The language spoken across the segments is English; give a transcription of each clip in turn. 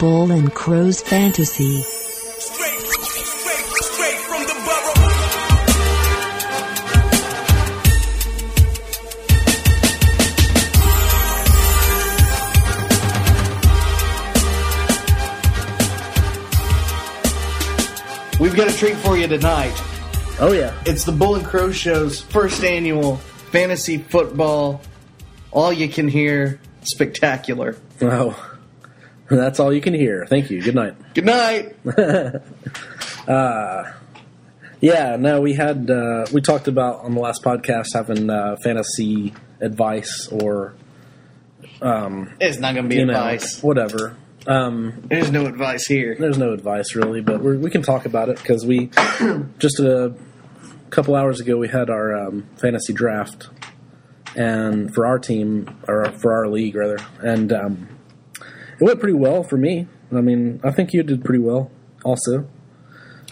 Bull and Crow's Fantasy. Straight, straight, straight from the borough. We've got a treat for you tonight. Oh yeah. It's the Bull and Crow Show's first annual fantasy football, all you can hear spectacular. Oh, that's all you can hear. Thank you. Good night. Good night. Yeah. No, we had uh, we talked about on the last podcast having uh, fantasy advice or It's not going to be you know advice. whatever. Um, There's no advice here. there's no advice really, but we're, we can talk about it because we just a couple hours ago we had our um, fantasy draft and for our team or for our league rather, and um, it went pretty well for me. I mean, I think you did pretty well also.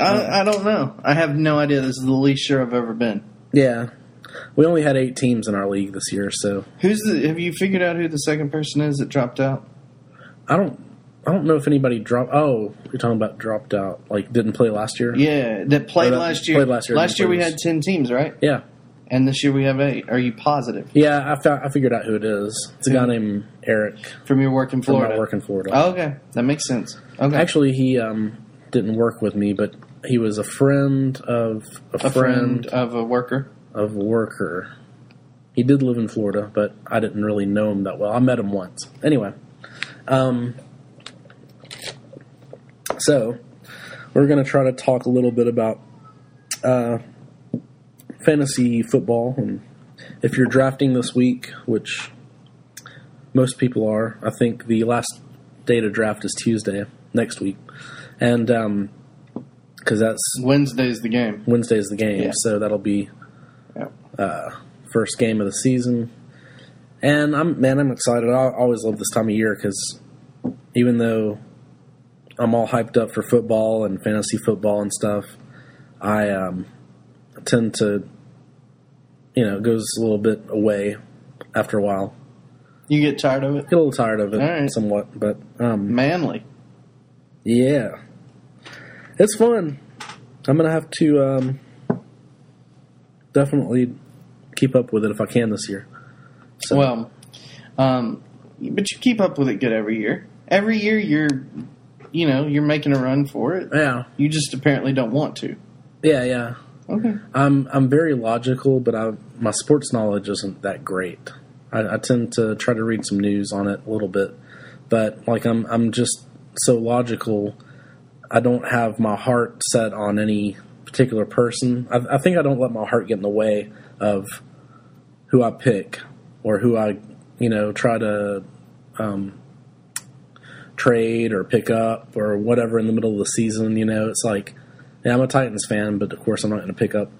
I, I don't know. I have no idea. This is the least sure I've ever been. Yeah. We only had eight teams in our league this year, so Who's the? Have you figured out who the second person is that dropped out? I don't I don't know if anybody dropped oh, you're talking about dropped out, like didn't play last year? Yeah, that played that last year. played last year, Last year we had ten teams, right? Yeah. And this year we have eight. Are you positive? Yeah, I, fa- I figured out who it is. It's a guy named Eric From your work in Florida. from Florida. my work in Florida. Oh, okay, that makes sense. Okay, Actually, he um, didn't work with me, but he was a friend of a, a friend of a worker. of a worker. He did live in Florida, but I didn't really know him that well. I met him once. Anyway, um, so we're going to try to talk a little bit about uh, fantasy football, and if you're drafting this week, which most people are, I think the last day to draft is Tuesday next week, and because that's Wednesday's the game. Wednesday's the game, Yeah. so that'll be Yeah. first game of the season. And I'm man, I'm excited. I always love this time of year because even though I'm all hyped up for football and fantasy football and stuff, I um, tend to, you know, it goes a little bit away after a while. You get tired of it? Get a little tired of it, right. somewhat, but um, Manly. yeah, it's fun. I'm gonna have to um, definitely keep up with it if I can this year. So, Well, um, but you keep up with it good every year. Every year you're, you know, you're making a run for it. yeah, You just apparently don't want to. yeah, yeah. Okay. I'm I'm very logical, but I, my sports knowledge isn't that great. I, I tend to try to read some news on it a little bit, but like I'm I'm just so logical. I don't have my heart set on any particular person. I, I think I don't let my heart get in the way of who I pick or who I you know try to um, trade or pick up or whatever in the middle of the season. You know, it's like yeah, I'm a Titans fan, but of course I'm not going to pick up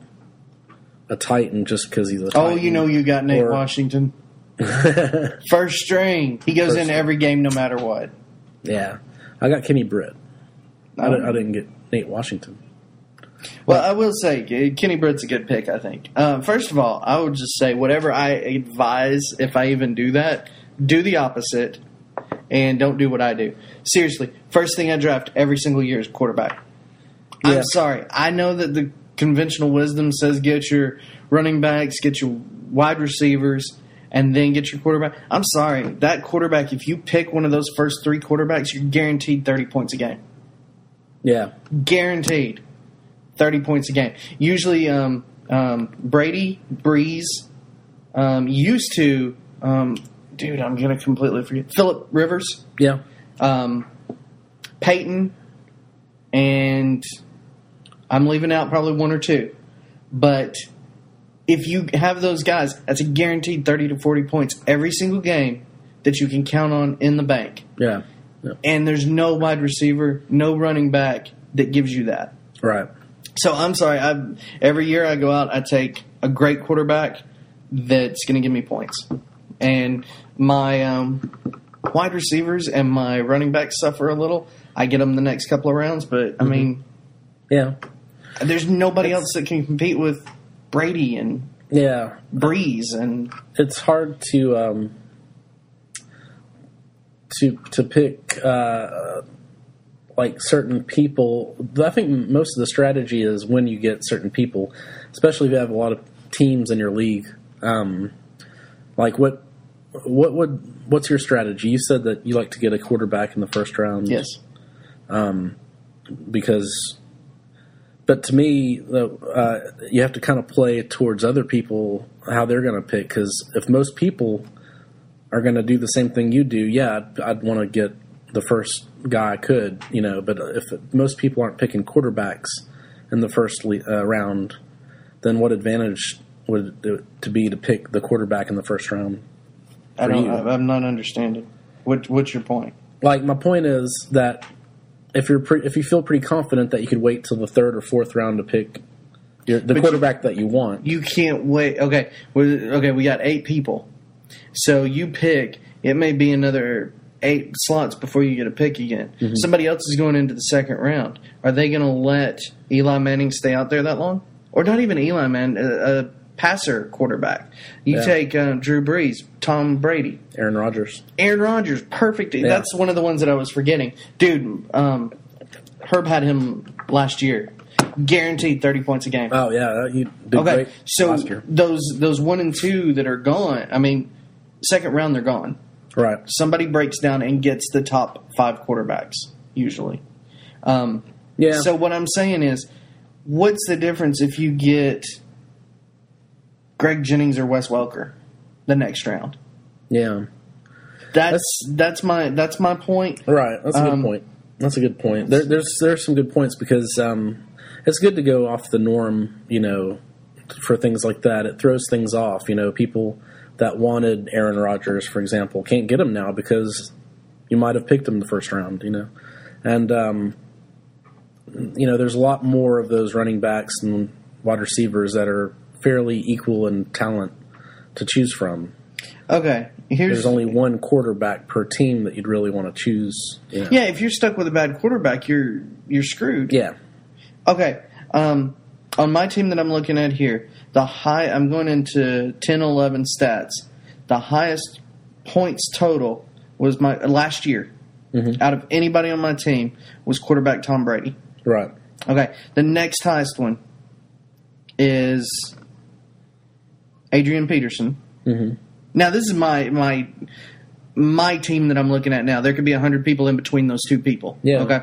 a Titan just because he's a Oh, you know you got Nate Or- Washington. First string. He goes First in string. every game no matter what. Yeah, I got Kenny Britt. I, Um, didn't, I didn't get Nate Washington. Well, I will say Kenny Britt's a good pick. I think. Uh, first of all, I would just say whatever I advise, if I even do that, do the opposite, and don't do what I do. Seriously, first thing I draft every single year is quarterback. Yeah. I'm sorry. I know that the conventional wisdom says get your running backs, get your wide receivers, and then get your quarterback. I'm sorry. That quarterback, if you pick one of those first three quarterbacks, you're guaranteed 30 points a game Yeah, guaranteed 30 points a game. Usually, um, um, Brady, Brees, um, used to, um, dude, I'm going to completely forget. Philip Rivers, yeah, um, Peyton, and I'm leaving out probably one or two. But if you have those guys, that's a guaranteed 30 to 40 points every single game that you can count on in the bank. yeah, yeah. And there's no wide receiver, no running back that gives you that. Right. So I'm sorry. I every year I go out, I take a great quarterback that's going to give me points, and my um, wide receivers and my running backs suffer a little. I get them the next couple of rounds, but I mean, Yeah, there's nobody else that can compete with Brady and yeah. Brees and It's hard to um, to to pick uh, like certain people. I think most of the strategy is when you get certain people, especially if you have a lot of teams in your league. Um, like what what would what's your strategy? You said that you like to get a quarterback in the first round. Yes. Um, because but to me uh, you have to kind of play towards other people how they're going to pick because if most people are going to do the same thing you do yeah i'd, I'd want to get the first guy i could you know but if most people aren't picking quarterbacks in the first le- uh, round then what advantage would it to be to pick the quarterback in the first round I don't. you. I'm not understanding. What What's your point? like my point is that if you're pre- if you feel pretty confident that you could wait till the third or fourth round to pick your, the But you- quarterback that you want, You can't wait. Okay. we okay. We got eight people. So you pick. It may be another eight slots before you get a pick again. Mm-hmm. Somebody else is going into the second round. Are they going to let Eli Manning stay out there that long? Or not even Eli Manning, a, a passer quarterback. You Yeah. take uh, Drew Brees, Tom Brady, Aaron Rodgers. Aaron Rodgers, perfect. That's one of the ones that I was forgetting. Dude, um, Herb had him last year. Guaranteed 30 points a game. Oh yeah, he did okay, great so those those one and two that are gone, I mean, second round they're gone. Right. Somebody breaks down and gets the top five quarterbacks, usually. Um, Yeah. So what I'm saying is, what's the difference if you get Greg Jennings or Wes Welker the next round? yeah. That's that's my that's my point. Right. That's a good Um, point. That's a good point. There, there's there's some good points because um, it's good to go off the norm. You know, for things like that, it throws things off. You know, people that wanted Aaron Rodgers, for example, can't get him now because you might have picked him the first round. You know, and um, you know, there's a lot more of those running backs and wide receivers that are fairly equal in talent to choose from. Okay, here's There's only one quarterback per team that you'd really want to choose. you know. yeah. If you're stuck with a bad quarterback, you're you're screwed. Yeah. Okay. Um, on my team that I'm looking at here, the high I'm going into 10 11 stats. The highest points total was my last year out of anybody on my team was quarterback Tom Brady. Right. Okay. The next highest one is Adrian Peterson. Mm-hmm. Now this is my my my team that I'm looking at now. There could be hundred people in between those two people. Yeah. Okay.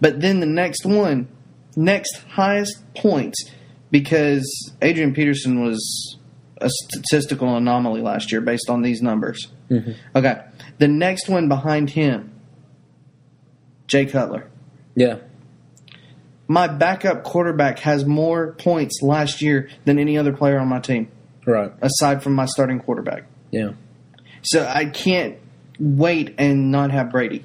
But then the next one, next highest points, because Adrian Peterson was a statistical anomaly last year based on these numbers. Mm-hmm. Okay. The next one behind him, Jay Cutler. Yeah. My backup quarterback has more points last year than any other player on my team, Right. aside from my starting quarterback. Yeah. So I can't wait and not have Brady.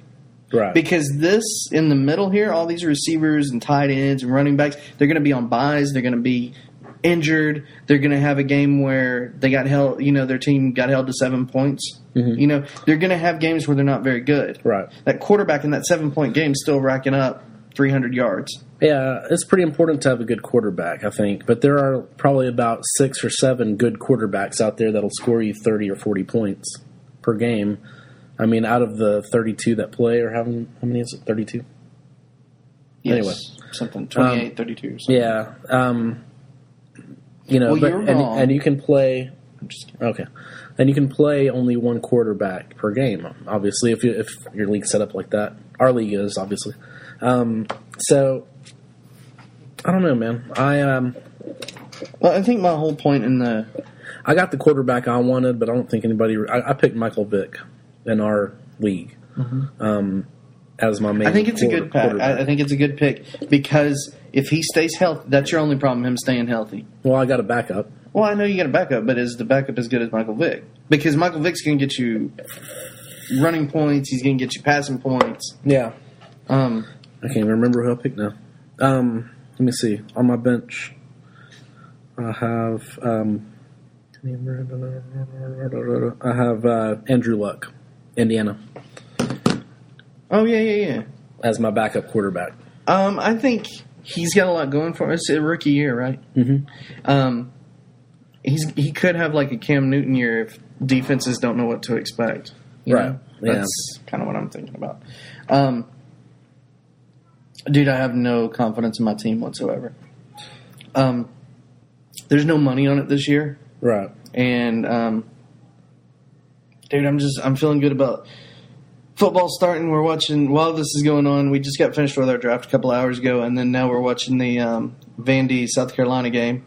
Right. Because this in the middle here, all these receivers and tight ends and running backs, they're going to be on buys. They're going to be injured. They're going to have a game where they got held. You know, their team got held to seven points. Mm-hmm. You know, they're going to have games where they're not very good. Right. That quarterback in that seven point game still racking up 300 yards. Yeah, it's pretty important to have a good quarterback, I think. But there are probably about six or seven good quarterbacks out there that'll score you 30 or 40 points per game. I mean, out of the 32 that play, or how many, how many is it? 32? Yes, Anyway. something 28, 32 something. Yeah. Um, you know, Well, but, and, and you can play I'm just kidding. Okay, and you can play only one quarterback per game. Obviously, if you, if your league's set up like that, our league is obviously. Um, so I don't know, man. I um Well, I think my whole point in the I got the quarterback I wanted, but I don't think anybody. I, I picked Michael Vick in our league um, as my main. Mm-hmm. I think it's a good pick. I, I think it's a good pick because if he stays healthy, that's your only problem. Him staying healthy. well, I got a backup. Well, I know you got a backup, but is the backup as good as Michael Vick? Because Michael Vick's going to get you running points. He's going to get you passing points. Yeah, Um, I can't even remember who I picked now. Um, let me see. On my bench, I have um, I have uh, Andrew Luck, Indiana, oh yeah, yeah, yeah. as my backup quarterback. Um, I think he's got a lot going for him. It's a rookie year, right? Mhm. Um, he's he could have like a Cam Newton year if defenses don't know what to expect. Right. know? Yeah. That's kind of what I'm thinking about. Um, Dude, I have no confidence in my team whatsoever. Um, there's no money on it this year, Right. and um, dude, I'm just I'm feeling good about football starting. We're watching while this is going on. We just got finished with our draft a couple hours ago, and then now we're watching the um, Vandy South Carolina game,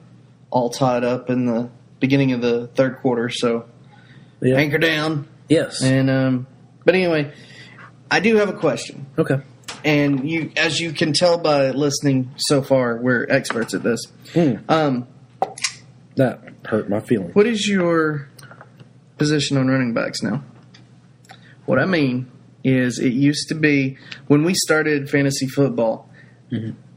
all tied up in the beginning of the third quarter. So Yeah. anchor down, Yes. and um, but anyway, I do have a question. okay. And you as you can tell by listening so far we're experts at this. Hmm. um, That hurt my feelings. what is your position on running backs now? What i mean is it used to be when we started fantasy football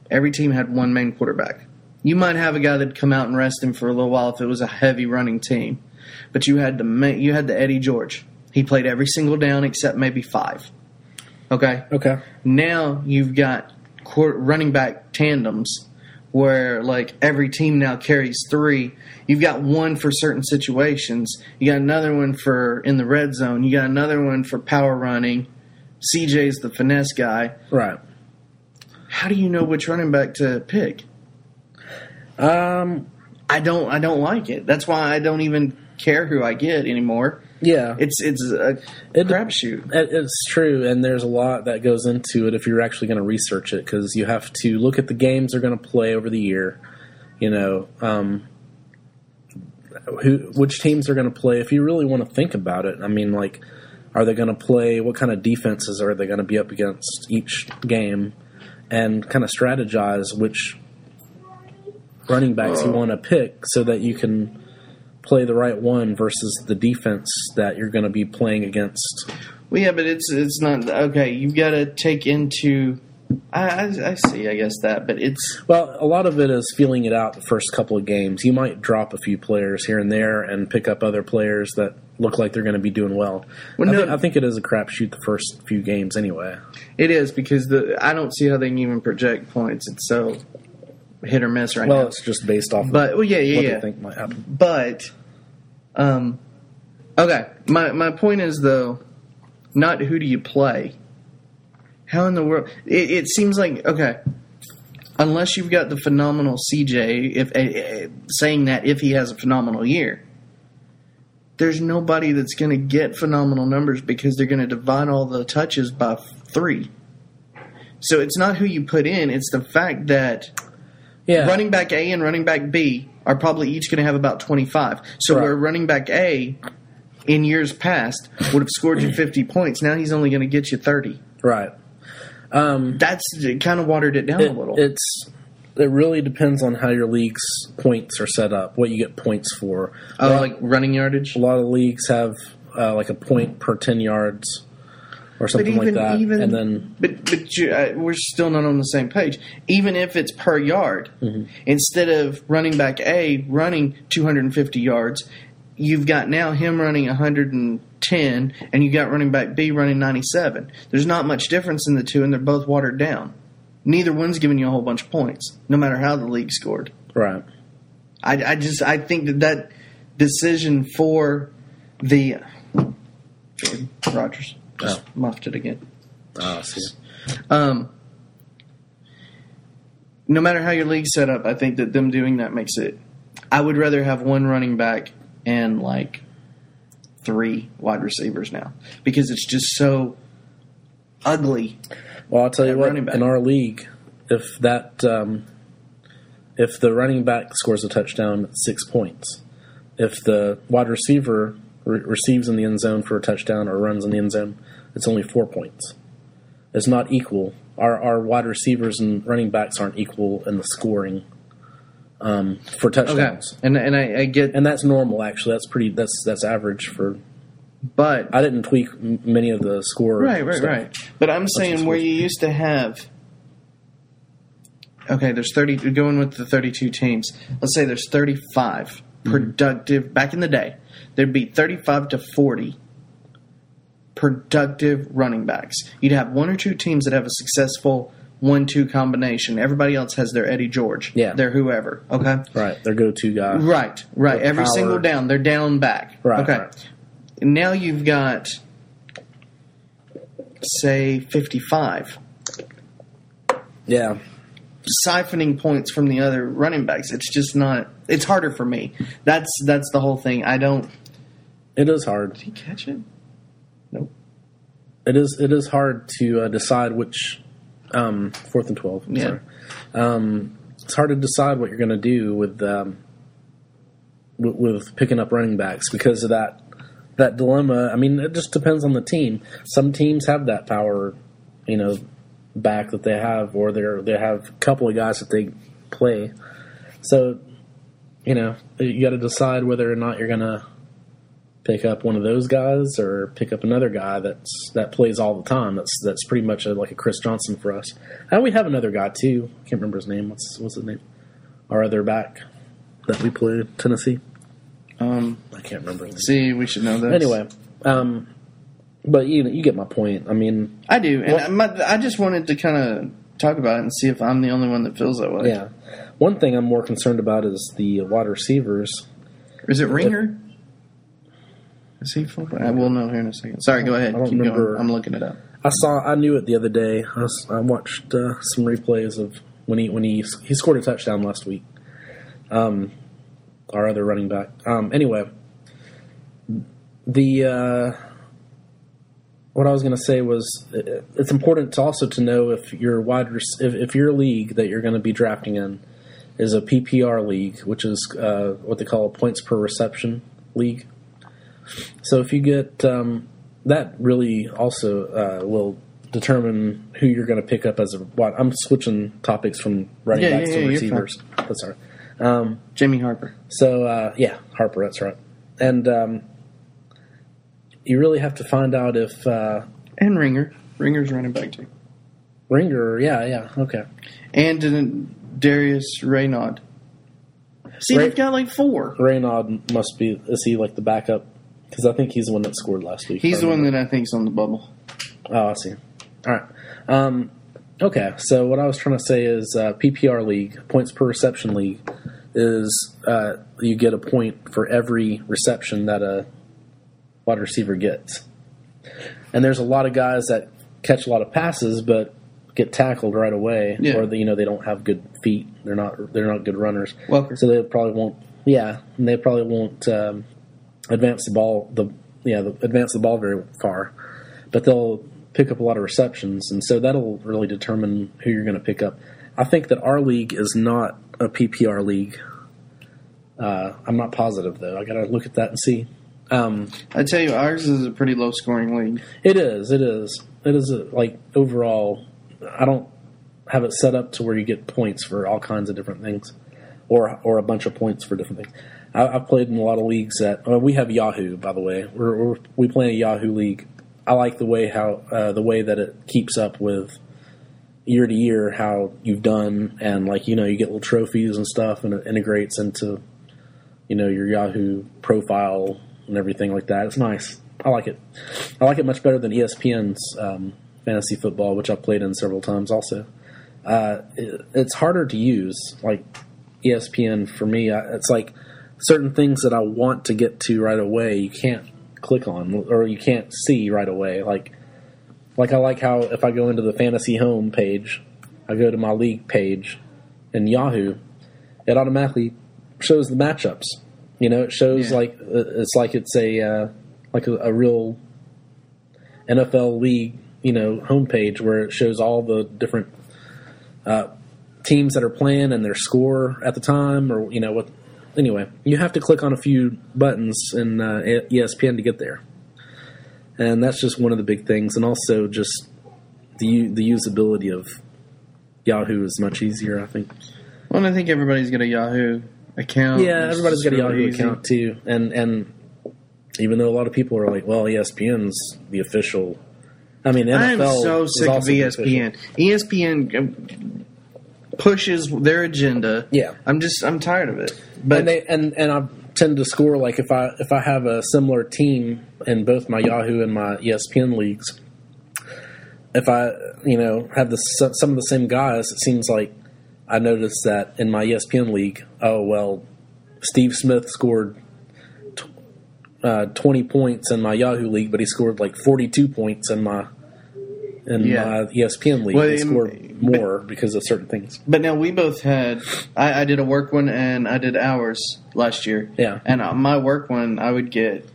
every team had one main quarterback. You might have a guy that'd come out and rest him for a little while if it was a heavy running team but you had the you had the eddie george. He played every single down except maybe five okay Okay. now you've got quar running back tandems where like every team now carries three. You've got one for certain situations. You got another one for in the red zone. You got another one for power running. CJ's the finesse guy. Right. How do you know which running back to pick? Um. I don't. I don't like it. That's why I don't even care who I get anymore. Yeah. It's it's a It- crapshoot. It- It's true, and there's a lot that goes into it if you're actually going to research it because you have to look at the games they're going to play over the year. You know, um, who which teams are going to play. If you really want to think about it, I mean, like, are they going to play? What kind of defenses are they going to be up against each game, and kind of strategize which running backs you want to pick so that you can play the right one versus the defense that you're going to be playing against. Well, yeah, but it's it's not okay. You've got to take into. I, I, I see. I guess that, but it's Well, a lot of it is feeling it out the first couple of games. You might drop a few players here and there and pick up other players that look like they're going to be doing well. Well, I, no- think, I think it is a crapshoot the first few games anyway. it is because the I don't see how they can even project points. It's so hit or miss right Well, now. Well, it's just based off But of well, yeah, yeah, what yeah. they think might happen. But um, okay. My my point is though, not who do you play. How in the world? It, it seems like okay. Unless you've got the phenomenal CJ, if uh, saying that if he has a phenomenal year, there's nobody that's going to get phenomenal numbers because they're going to divide all the touches by three. So it's not who you put in; it's the fact that Yeah, running back A and running back B are probably each going to have about 25. So Right. where running back A in years past would have scored you 50 points, now he's only going to get you 30. right. Um, That's kind of watered it down it, a little. it's it really depends on how your league's points are set up, what you get points for. oh, like running yardage. A lot of leagues have uh, like a point per ten yards or something like that, and then but but you, uh, we're still not on the same page. Even if it's per yard, Mm-hmm. instead of running back A running 250 yards, you've got now him running 110, and you got running back B running 97. There's not much difference in the two, and they're both watered down. Neither one's giving you a whole bunch of points, no matter how the league scored. right. I, I just I think that that decision for the Jordan Rodgers just Oh. muffed it again. Ah, see. Um, no matter how your league's set up, I think that them doing that makes it. I would rather have one running back and like three wide receivers now because it's just so ugly. Well, I'll tell you what. back. In our league, if that um, if the running back scores a touchdown, it's six points. If the wide receiver re- receives in the end zone for a touchdown or runs in the end zone, it's only four points. It's not equal. Our our wide receivers and running backs aren't equal in the scoring um, for Okay, touchdowns, and and I, I get, and that's normal. Actually, that's pretty. That's that's average for. but I didn't tweak m- many of the score. Right, right, stuff. right. But I'm saying where you used to have. Okay, there's 30. Going with the 32 teams. Let's say there's 35 productive. Back in the day, there'd be 35 to 40 productive running backs. You'd have one or two teams that have a successful one-two combination. Everybody else has their Eddie George. Yeah. their whoever. Okay. Right, their go-to guy. Right, right. Every power. single down, they're down back. Right, Okay. right. Now you've got, say, 55. Yeah, siphoning points from the other running backs. It's just not. It's harder for me. That's that's the whole thing. I don't. it is hard. Did he catch it? It is it is hard to uh, decide which um, fourth and twelve. I'm Yeah. Um, it's hard to decide what you're going to do with, um, with with picking up running backs because of that that dilemma. I mean, it just depends on the team. Some teams have that power, you know, back that they have, or they they have a couple of guys that they play. So, you know, you got to decide whether or not you're going to pick up one of those guys or pick up another guy that's that plays all the time. That's that's pretty much a, like a Chris Johnson for us. And we have another guy too. I can't remember his name. What's what's his name? Our other back that we played Tennessee. Um. I can't remember. His name. See, we should know this. Anyway, um, but you you get my point. I mean, I do, and Well- I, my, I just wanted to kind of talk about it and see if I'm the only one that feels that way. yeah. One thing I'm more concerned about is the wide receivers. Is it Ringer? Is he fullback? I will know here in a second. Sorry, go ahead. I don't Keep remember. going. I'm looking it up. I saw. I knew it the other day. I, I watched uh, some replays of when he when he he scored a touchdown last week. Um, our other running back. Um, anyway, the uh, what I was going to say was uh, it's important to also to know if your wide if, if your league that you're going to be drafting in is a PPR league, which is uh, what they call a points per reception league. So if you get um, that, really also uh, will determine who you're going to pick up as a. What I'm switching topics from running Yeah, backs yeah, to yeah, receivers. That's all right. Um, Jamie Harper. so uh, yeah, Harper, that's right. And um, you really have to find out if uh, And Ringer. Ringer's running back too. Ringer. Yeah, yeah, okay. And didn't Darius Reynaud. See, Ray- they've got like four. Reynaud must be. Is he like the backup? Because I think he's the one that scored last week. He's the one that I think's on the bubble. Oh, I see. All right. Um, okay. So what I was trying to say is uh, PPR league points per reception league is uh, you get a point for every reception that a wide receiver gets, and there's a lot of guys that catch a lot of passes but get tackled right away, Yeah. or you know they don't have good feet. They're not they're not good runners. Welker. So they probably won't. Yeah, and they probably won't um, advance the ball. The yeah, the, advance the ball very far, but they'll pick up a lot of receptions, and so that'll really determine who you're going to pick up. I think that our league is not a PPR league. Uh, I'm not positive though. I got to look at that and see. Um, I tell you, ours is a pretty low scoring league. it is. It is. It is a, like overall. I don't have it set up to where you get points for all kinds of different things, or or a bunch of points for different things. I, I've played in a lot of leagues that well, we have Yahoo. By the way, we're, we're we play a Yahoo league. I like the way how uh, the way that it keeps up with year to year how you've done, and like you know you get little trophies and stuff, and it integrates into you know your Yahoo profile and everything like that. It's nice. I like it. I like it much better than ESPN's um, fantasy football, which I've played in several times. Also, uh, it, it's harder to use. Like ESPN for me, I, it's like certain things that I want to get to right away. You can't click on or you can't see right away. Like like I like how if I go into the fantasy home page, I go to my league page in Yahoo, it automatically shows the matchups. You know, it shows Yeah. like uh, it's like it's a uh, like a, a real NFL league, you know, homepage where it shows all the different uh, teams that are playing and their score at the time, or you know what. Anyway, you have to click on a few buttons in uh, ESPN to get there, and that's just one of the big things. And also just the the usability of Yahoo is much easier. I think. Well, and I think everybody's got a Yahoo account. Yeah, It's everybody's got a Yahoo easy. account too, and and even though a lot of people are like, well, ESPN's the official. I mean, NFL I am so sick of also the official. ESPN. ESPN um, pushes their agenda. Yeah. I'm just I'm tired of it. But and they and and I tend to score like if I if I have a similar team in both my Yahoo and my ESPN leagues, if I you know have the some of the same guys, it seems like I noticed that in my ESPN league. Oh well, Steve Smith scored. Uh, 20 points in my Yahoo league, but he scored like 42 points in my in Yeah. my E ESPN league. Well, they score more because of certain things. But now we both had. I, I did a work one and I did hours last year. Yeah. And on my work one, I would get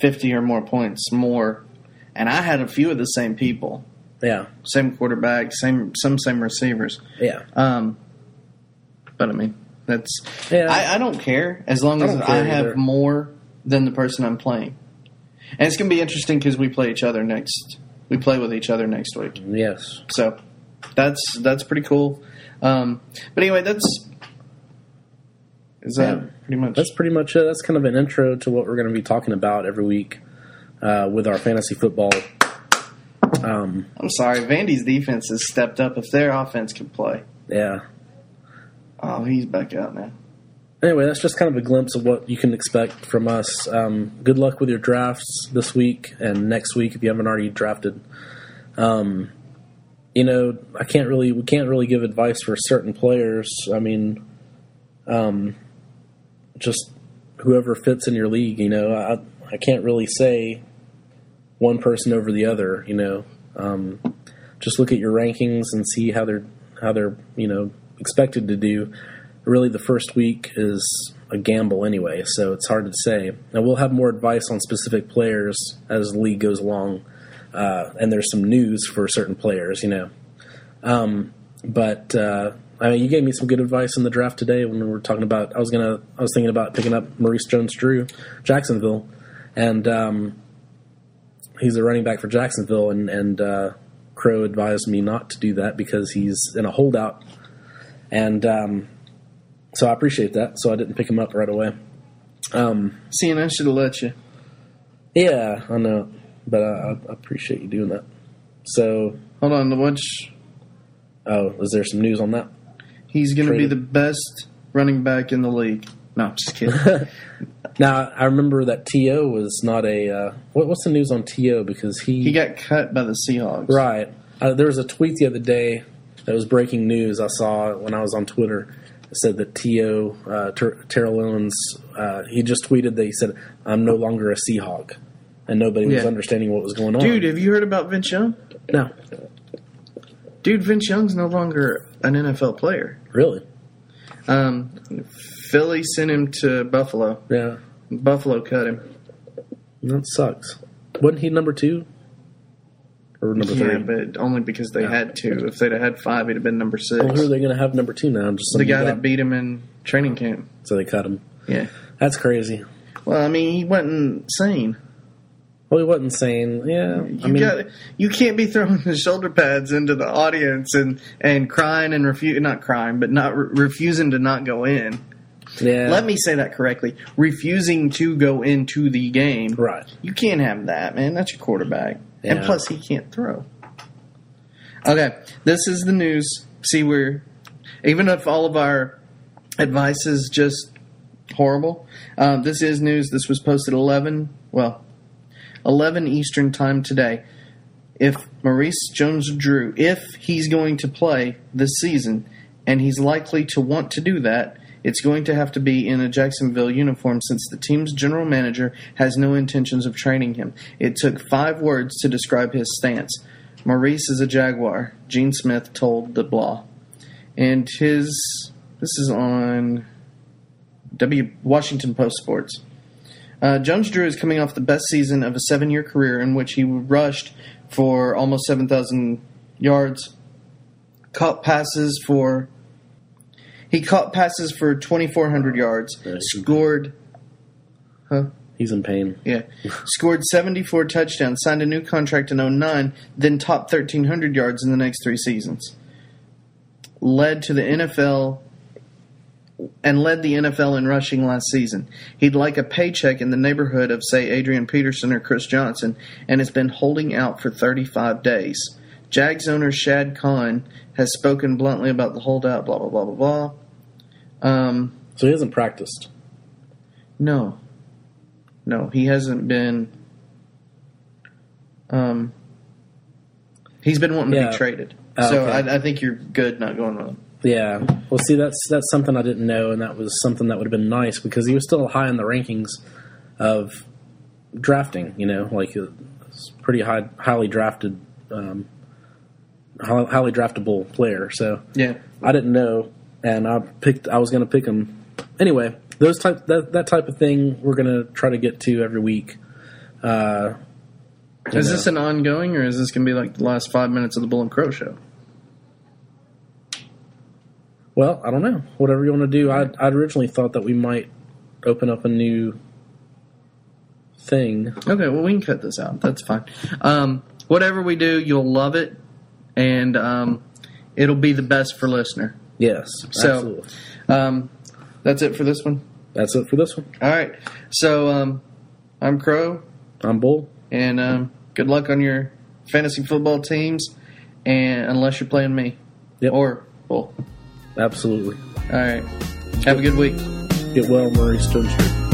fifty or more points more, and I had a few of the same people, Yeah, same quarterback, same some same receivers. yeah, Um, but I mean, that's. Yeah. I, I don't care as long I as I have either. more than the person I'm playing, and it's gonna be interesting because we play each other next. We play with each other next week. yes. So that's that's pretty cool. Um, but anyway, that's is that Yeah. pretty much That's pretty much it. That's kind of an intro to what we're going to be talking about every week uh, with our fantasy football. Um, I'm sorry, Vandy's defense has stepped up. If their offense can play, yeah. oh, he's back out now. Anyway, that's just kind of a glimpse of what you can expect from us. Um, good luck with your drafts this week and next week if you haven't already drafted. Um, you know, I can't really we can't really give advice for certain players. I mean, um, just whoever fits in your league. You know, I I can't really say one person over the other. You know, um, just look at your rankings and see how they're how they're you know expected to do. Really, the first week is a gamble anyway, so it's hard to say. Now we'll have more advice on specific players as the league goes along, uh, and there's some news for certain players. You know, um, but uh, I mean, you gave me some good advice in the draft today when we were talking about. I was gonna, I was thinking about picking up Maurice Jones-Drew, Jacksonville, and um, he's a running back for Jacksonville, and and uh, Crow advised me not to do that because he's in a holdout, and um, so I appreciate that. So I didn't pick him up right away. Um, and I should have let you. yeah, I know, but I, I appreciate you doing that. So, Hold on, the which oh, is there some news on that? he's going to be the best running back in the league. No, I'm just kidding. Now I remember that T.O. was not a uh, what, what's the news on T.O. because he, he got cut by the Seahawks. right. Uh, there was a tweet the other day that was breaking news. I saw when I was on Twitter. Said that T.O. uh, Ter- Terrell Owens uh, he just tweeted that he said I'm no longer a Seahawk, and nobody was Yeah. understanding what was going on. Dude, have you heard about Vince Young? no, Dude, Vince Young's no longer an NFL player. really, Um, Philly sent him to Buffalo. yeah, Buffalo cut him. that sucks. Wasn't he number two or number Yeah, three? but only because they Yeah. had to. If they'd have had five, he'd have been number six. Well, who are they going to have number two now? Just the some guy guy- that beat him in training oh. camp. so they cut him. Yeah. That's crazy. Well, I mean, he went insane. Well, he wasn't saying, yeah. You I mean, got you can't be throwing the shoulder pads into the audience and and crying and refuse not crying, but not re- refusing to not go in. Yeah. Let me say that correctly. Refusing to go into the game. Right. You can't have that, man. That's your quarterback. And plus, he can't throw. Okay, this is the news. See, we're even if all of our advice is just horrible. Um, this is news. This was posted eleven. Well, eleven Eastern time today. If Maurice Jones-Drew, if he's going to play this season, and he's likely to want to do that, it's going to have to be in a Jacksonville uniform since the team's general manager has no intentions of training him. It took five words to describe his stance. Maurice is a Jaguar, Gene Smith told the Blah. And his this is on W Washington Post Sports. Uh, Jones Drew is coming off the best season of a seven year career in which he rushed for almost 7,000 yards, caught passes for. He caught passes for 2,400 yards, Yeah, scored. Huh? He's in pain. Yeah. Scored 74 touchdowns, signed a new contract in 09, then topped 1,300 yards in the next three seasons. Led to the NFL and led the NFL in rushing last season. He'd like a paycheck in the neighborhood of, say, Adrian Peterson or Chris Johnson, and has been holding out for 35 days. Jags owner Shad Khan has spoken bluntly about the holdout, blah, blah, blah, blah, blah. Um, So he hasn't practiced. no. No, he hasn't been. Um, he's been wanting to be traded. Oh, so okay. I, I think you're good not going with him. Yeah. Well, see, that's that's something I didn't know, and that was something that would have been nice because he was still high in the rankings of drafting. You know, like uh, it's pretty high, highly drafted um, highly, draftable player. So Yeah. I didn't know, and I picked. I was going to pick him anyway. Those type that that type of thing we're going to try to get to every week. Uh, Is know. this an ongoing, or is this going to be like the last five minutes of the Bull and Crow show? Well, I don't know. Whatever you want to do. I I originally thought that we might open up a new thing. Okay, well we can cut this out. That's fine. Um, whatever we do, you'll love it, and um, it'll be the best for listener. Yes, So- Um, that's it for this one. That's it for this one. All right. So um, I'm Crow, I'm Bull. and um, good luck on your fantasy football teams, and unless you're playing me Yep. or Bull. Absolutely. All right. Have a good week. Get well, Murray Stone Street.